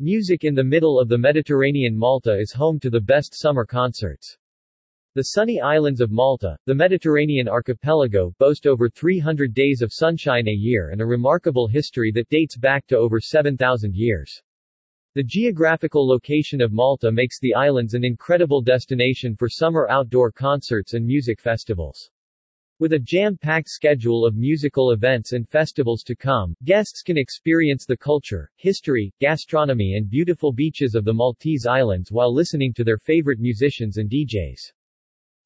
Music in the middle of the Mediterranean Malta is home to the best summer concerts. The sunny islands of Malta, the Mediterranean archipelago, boast over 300 days of sunshine a year and a remarkable history that dates back to over 7,000 years. The geographical location of Malta makes the islands an incredible destination for summer outdoor concerts and music festivals. With a jam-packed schedule of musical events and festivals to come, guests can experience the culture, history, gastronomy and beautiful beaches of the Maltese islands while listening to their favorite musicians and DJs.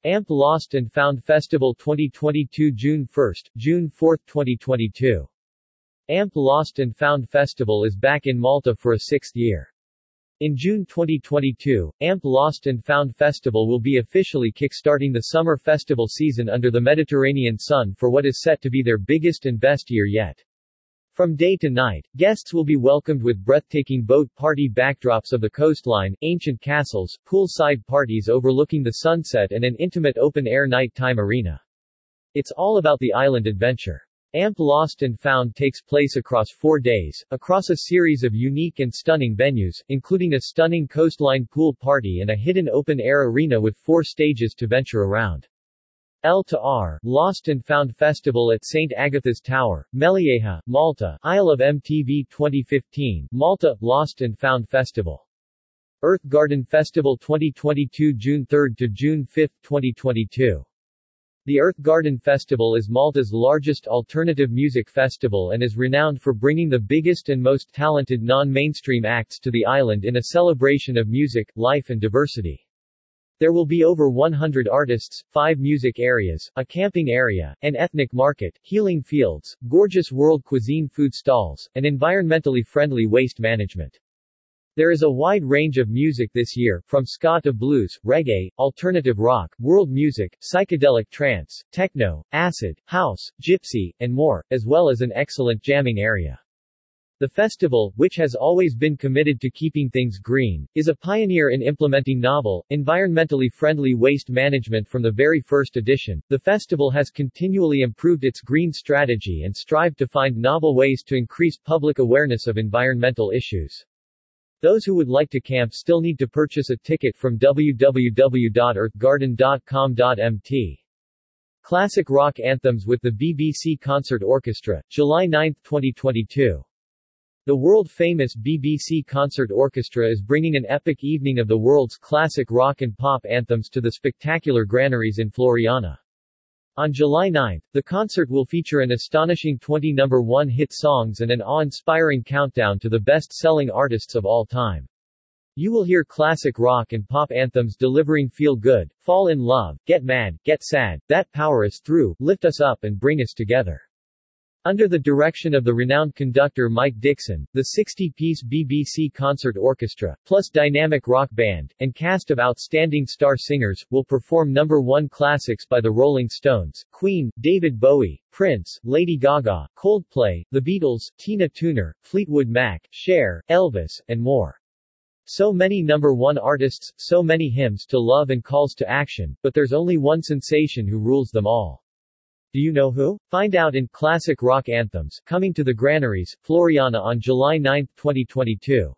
AMP Lost and Found Festival 2022 June 1, June 4, 2022. AMP Lost and Found Festival is back in Malta for a sixth year. In June 2022, AMP Lost and Found Festival will be officially kickstarting the summer festival season under the Mediterranean sun for what is set to be their biggest and best year yet. From day to night, guests will be welcomed with breathtaking boat party backdrops of the coastline, ancient castles, poolside parties overlooking the sunset and an intimate open-air nighttime arena. It's all about the island adventure. AMP Lost and Found takes place across four days, across a series of unique and stunning venues, including a stunning coastline pool party and a hidden open-air arena with four stages to venture around. L to R, Lost and Found Festival at St. Agatha's Tower, Mellieha, Malta, Isle of MTV 2015, Malta, Lost and Found Festival. Earth Garden Festival 2022 June 3 to June 5, 2022. The Earth Garden Festival is Malta's largest alternative music festival and is renowned for bringing the biggest and most talented non-mainstream acts to the island in a celebration of music, life and diversity. There will be over 100 artists, 5 music areas, a camping area, an ethnic market, healing fields, gorgeous world cuisine food stalls, and environmentally friendly waste management. There is a wide range of music this year, from ska to blues, reggae, alternative rock, world music, psychedelic trance, techno, acid, house, gypsy, and more, as well as an excellent jamming area. The festival, which has always been committed to keeping things green, is a pioneer in implementing novel, environmentally friendly waste management from the very first edition. The festival has continually improved its green strategy and strived to find novel ways to increase public awareness of environmental issues. Those who would like to camp still need to purchase a ticket from www.earthgarden.com.mt. Classic rock anthems with the BBC Concert Orchestra, July 9, 2022. The world-famous BBC Concert Orchestra is bringing an epic evening of the world's classic rock and pop anthems to the spectacular granaries in Floriana. On July 9, the concert will feature an astonishing 20 number one hit songs and an awe-inspiring countdown to the best-selling artists of all time. You will hear classic rock and pop anthems delivering feel good, fall in love, get mad, get sad, that power is through, lift us up and bring us together. Under the direction of the renowned conductor Mike Dixon, the 60-piece BBC Concert Orchestra, plus dynamic rock band, and cast of outstanding star singers, will perform number one classics by the Rolling Stones, Queen, David Bowie, Prince, Lady Gaga, Coldplay, The Beatles, Tina Turner, Fleetwood Mac, Cher, Elvis, and more. So many number one artists, so many hymns to love and calls to action, but there's only one sensation who rules them all. Do you know who? Find out in Classic Rock Anthems, coming to the Granaries, Floriana on July 9, 2022.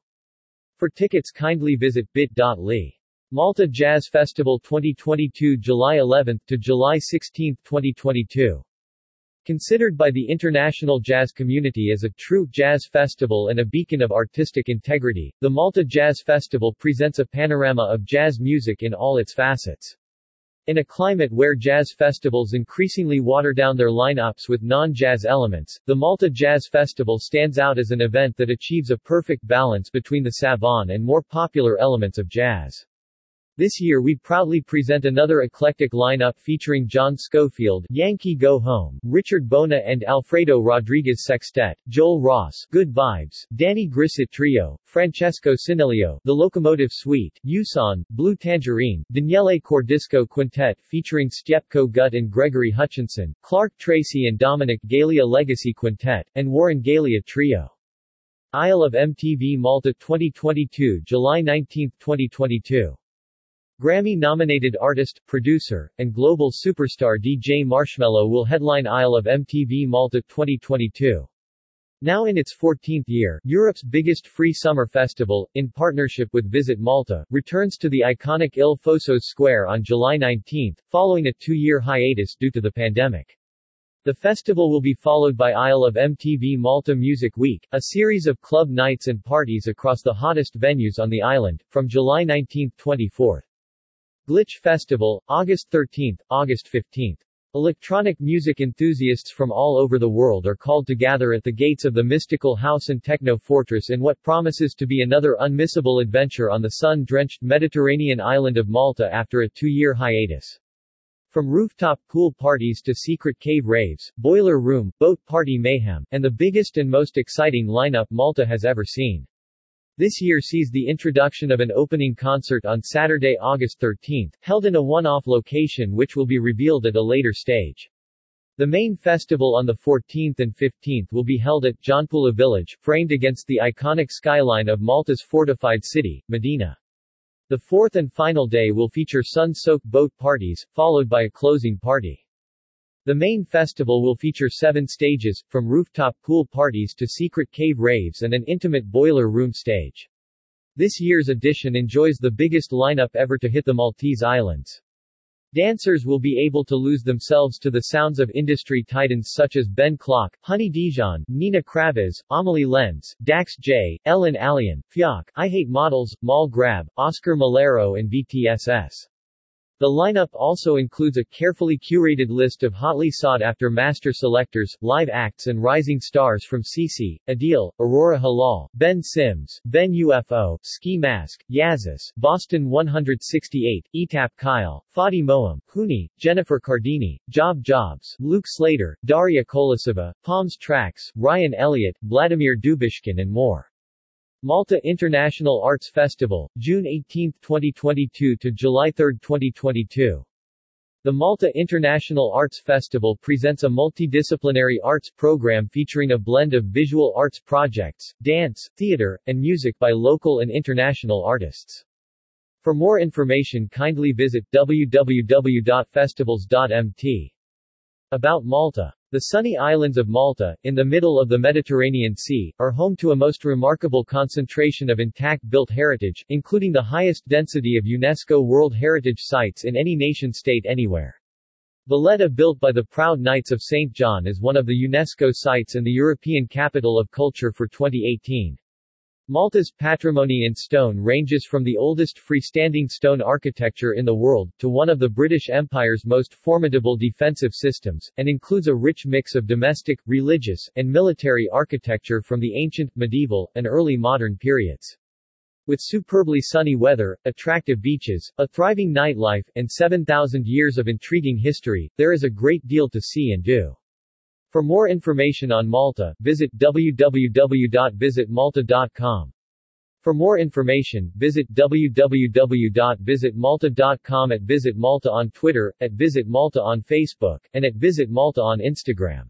For tickets kindly visit bit.ly. Malta Jazz Festival 2022 July 11 to July 16, 2022. Considered by the international jazz community as a true jazz festival and a beacon of artistic integrity, the Malta Jazz Festival presents a panorama of jazz music in all its facets. In a climate where jazz festivals increasingly water down their lineups with non-jazz elements, the Malta Jazz Festival stands out as an event that achieves a perfect balance between the savant and more popular elements of jazz. This year we proudly present another eclectic lineup featuring John Scofield, Yankee Go Home, Richard Bona and Alfredo Rodriguez Sextet, Joel Ross, Good Vibes, Danny Grissett Trio, Francesco Cinelio, The Locomotive Suite, Usan, Blue Tangerine, Daniele Cordisco Quintet featuring Stjepko Gut and Gregory Hutchinson, Clark Tracey and Dominic Galea Legacy Quintet, and Warren Galea Trio. Isle of MTV Malta 2022 July 19, 2022 Grammy-nominated artist, producer, and global superstar DJ Marshmello will headline Isle of MTV Malta 2022. Now in its 14th year, Europe's biggest free summer festival, in partnership with Visit Malta, returns to the iconic Il Fosos Square on July 19, following a two-year hiatus due to the pandemic. The festival will be followed by Isle of MTV Malta Music Week, a series of club nights and parties across the hottest venues on the island, from July 19-24. Glitch Festival, August 13, August 15. Electronic music enthusiasts from all over the world are called to gather at the gates of the mystical house and techno fortress in what promises to be another unmissable adventure on the sun-drenched Mediterranean island of Malta after a two-year hiatus. From rooftop pool parties to secret cave raves, boiler room, boat party mayhem, and the biggest and most exciting lineup Malta has ever seen. This year sees the introduction of an opening concert on Saturday, August 13, held in a one-off location which will be revealed at a later stage. The main festival on the 14th and 15th will be held at Gianpula village, framed against the iconic skyline of Malta's fortified city, Mdina. The fourth and final day will feature sun-soaked boat parties, followed by a closing party. The main festival will feature seven stages, from rooftop pool parties to secret cave raves and an intimate boiler room stage. This year's edition enjoys the biggest lineup ever to hit the Maltese Islands. Dancers will be able to lose themselves to the sounds of industry titans such as Ben Klock, Honey Dijon, Nina Kraviz, Amelie Lens, Dax J, Ellen Allien, FJAAK, I Hate Models, Mall Grab, Oscar Mulero and BTSS. The lineup also includes a carefully curated list of hotly sought-after master selectors, live acts and rising stars from CC, Adele, Aurora Halal, Ben Sims, Ben UFO, Skee Mask, Yazis, Boston 168, Etapp Kyle, Fadi Mohem, Huni, Jennifer Cardini, Job Jobse, Luke Slater, Daria Kolosova, Palms Trax, Ryan Elliott, Vladimir Dubyshkin and more. Malta International Arts Festival, June 18, 2022 to July 3, 2022. The Malta International Arts Festival presents a multidisciplinary arts program featuring a blend of visual arts projects, dance, theater, and music by local and international artists. For more information kindly visit www.festivals.mt. About Malta the sunny islands of Malta, in the middle of the Mediterranean Sea, are home to a most remarkable concentration of intact built heritage, including the highest density of UNESCO World Heritage Sites in any nation-state anywhere. Valletta built by the Proud Knights of St. John is one of the UNESCO sites and the European Capital of Culture for 2018. Malta's patrimony in stone ranges from the oldest freestanding stone architecture in the world, to one of the British Empire's most formidable defensive systems, and includes a rich mix of domestic, religious, and military architecture from the ancient, medieval, and early modern periods. With superbly sunny weather, attractive beaches, a thriving nightlife, and 7,000 years of intriguing history, there is a great deal to see and do. For more information on Malta, visit www.visitmalta.com. For more information, visit www.visitmalta.com at Visit Malta on Twitter, at Visit Malta on Facebook, and at Visit Malta on Instagram.